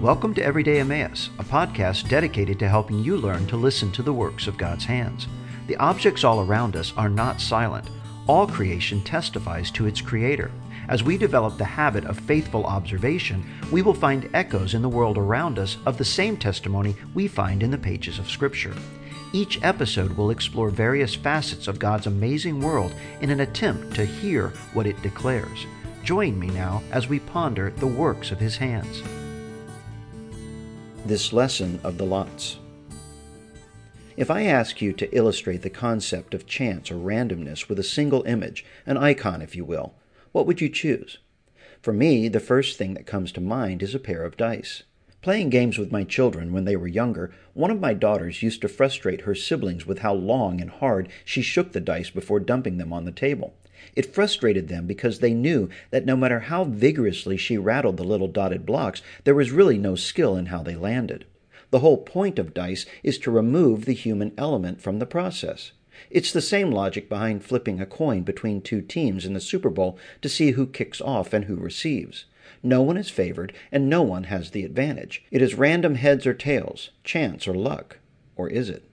Welcome to Everyday Emmaus, a podcast dedicated to helping you learn to listen to the works of God's hands. The objects all around us are not silent. All creation testifies to its Creator. As we develop the habit of faithful observation, we will find echoes in the world around us of the same testimony we find in the pages of Scripture. Each episode will explore various facets of God's amazing world in an attempt to hear what it declares. Join me now as we ponder the works of His hands. This lesson of the lots. If I ask you to illustrate the concept of chance or randomness with a single image, an icon, if you will, what would you choose? For me, the first thing that comes to mind is a pair of dice. Playing games with my children when they were younger, one of my daughters used to frustrate her siblings with how long and hard she shook the dice before dumping them on the table. It frustrated them because they knew that no matter how vigorously she rattled the little dotted blocks, there was really no skill in how they landed. The whole point of dice is to remove the human element from the process. It's the same logic behind flipping a coin between two teams in the Super Bowl to see who kicks off and who receives. No one is favored, and no one has the advantage. It is random heads or tails, chance or luck. Or is it?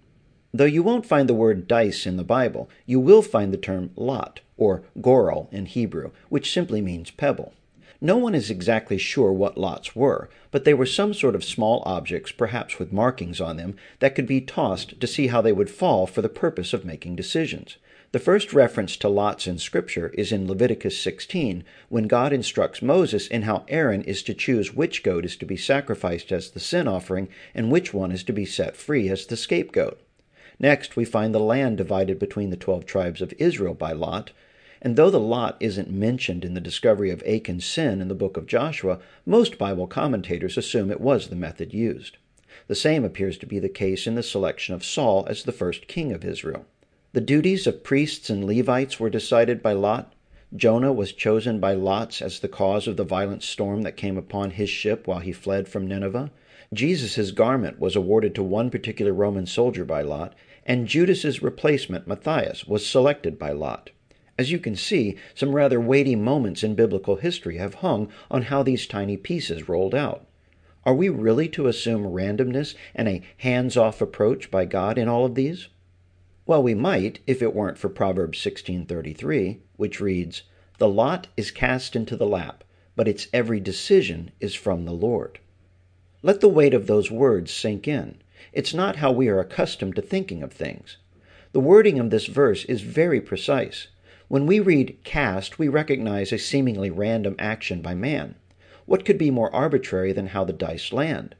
Though you won't find the word dice in the Bible, you will find the term lot, or goral in Hebrew, which simply means pebble. No one is exactly sure what lots were, but they were some sort of small objects, perhaps with markings on them, that could be tossed to see how they would fall for the purpose of making decisions. The first reference to lots in Scripture is in Leviticus 16, when God instructs Moses in how Aaron is to choose which goat is to be sacrificed as the sin offering and which one is to be set free as the scapegoat. Next, we find the land divided between the twelve tribes of Israel by Lot, and though the lot isn't mentioned in the discovery of Achan's sin in the book of Joshua, most Bible commentators assume it was the method used. The same appears to be the case in the selection of Saul as the first king of Israel. The duties of priests and Levites were decided by Lot. Jonah was chosen by lots as the cause of the violent storm that came upon his ship while he fled from Nineveh. Jesus' garment was awarded to one particular Roman soldier by Lot, and Judas's replacement, Matthias, was selected by Lot. As you can see, some rather weighty moments in biblical history have hung on how these tiny pieces rolled out. Are we really to assume randomness and a hands off approach by God in all of these? Well, we might if it weren't for Proverbs 16:33, which reads, "The lot is cast into the lap, but its every decision is from the Lord." Let the weight of those words sink in. It's not how we are accustomed to thinking of things. The wording of this verse is very precise. When we read cast, we recognize a seemingly random action by man. What could be more arbitrary than how the dice land?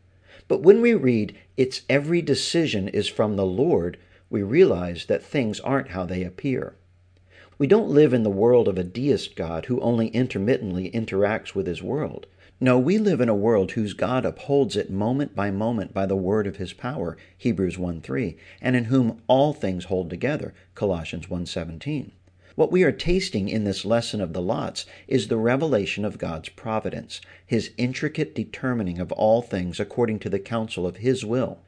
But when we read, its every decision is from the Lord, we realize that things aren't how they appear. We don't live in the world of a deist God who only intermittently interacts with his world. No, we live in a world whose God upholds it moment by moment by the word of his power, Hebrews 1:3, and in whom all things hold together, Colossians 1:17. What we are tasting in this lesson of the lots is the revelation of God's providence, his intricate determining of all things according to the counsel of his will.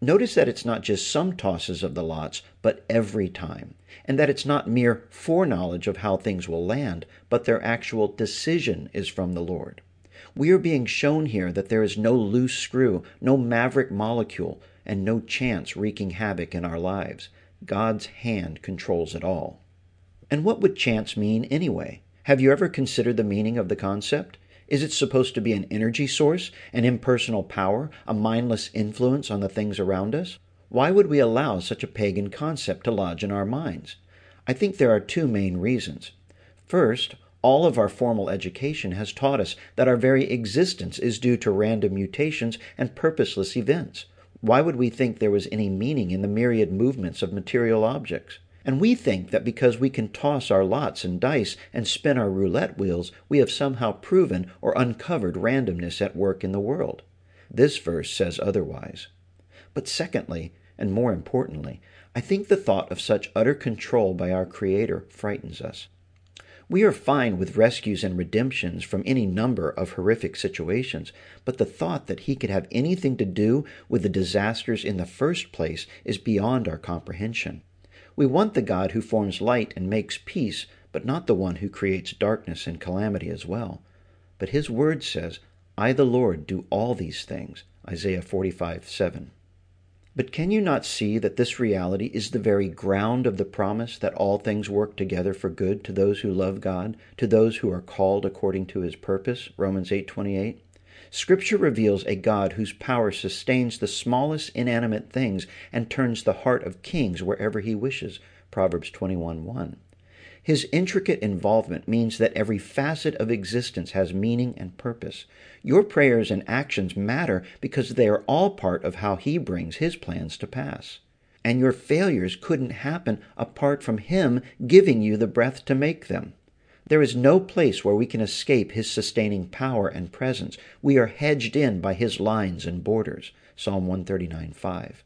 Notice that it's not just some tosses of the lots, but every time, and that it's not mere foreknowledge of how things will land, but their actual decision is from the Lord. We are being shown here that there is no loose screw, no maverick molecule, and no chance wreaking havoc in our lives. God's hand controls it all. And what would chance mean anyway? Have you ever considered the meaning of the concept? Is it supposed to be an energy source, an impersonal power, a mindless influence on the things around us? Why would we allow such a pagan concept to lodge in our minds? I think there are two main reasons. First, all of our formal education has taught us that our very existence is due to random mutations and purposeless events. Why would we think there was any meaning in the myriad movements of material objects? And we think that because we can toss our lots and dice and spin our roulette wheels, we have somehow proven or uncovered randomness at work in the world. This verse says otherwise. But secondly, and more importantly, I think the thought of such utter control by our Creator frightens us. We are fine with rescues and redemptions from any number of horrific situations, but the thought that He could have anything to do with the disasters in the first place is beyond our comprehension. We want the God who forms light and makes peace, but not the one who creates darkness and calamity as well. But his word says, I, the Lord, do all these things. Isaiah 45 7. But can you not see that this reality is the very ground of the promise that all things work together for good to those who love God, to those who are called according to his purpose? Romans 8:28. Scripture reveals a God whose power sustains the smallest inanimate things and turns the heart of kings wherever he wishes. Proverbs 21:1. His intricate involvement means that every facet of existence has meaning and purpose. Your prayers and actions matter because they are all part of how He brings His plans to pass. And your failures couldn't happen apart from Him giving you the breath to make them. There is no place where we can escape His sustaining power and presence. We are hedged in by His lines and borders. Psalm 139 5.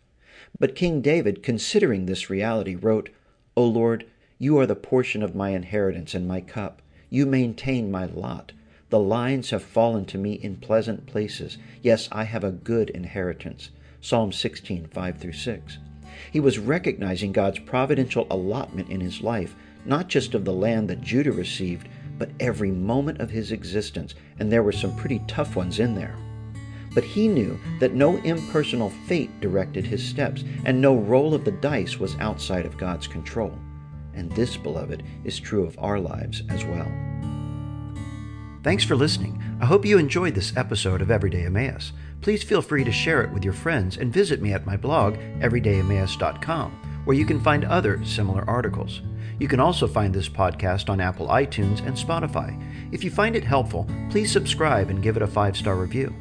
But King David, considering this reality, wrote, O Lord, you are the portion of my inheritance and my cup. You maintain my lot. The lines have fallen to me in pleasant places. Yes, I have a good inheritance. Psalm 16, 5 through 6. He was recognizing God's providential allotment in his life, not just of the land that Judah received, but every moment of his existence, and there were some pretty tough ones in there. But he knew that no impersonal fate directed his steps, and no roll of the dice was outside of God's control. And this, beloved, is true of our lives as well. Thanks for listening. I hope you enjoyed this episode of Everyday Emmaus. Please feel free to share it with your friends and visit me at my blog, everydayemmaus.com, where you can find other similar articles. You can also find this podcast on Apple iTunes and Spotify. If you find it helpful, please subscribe and give it a five star review.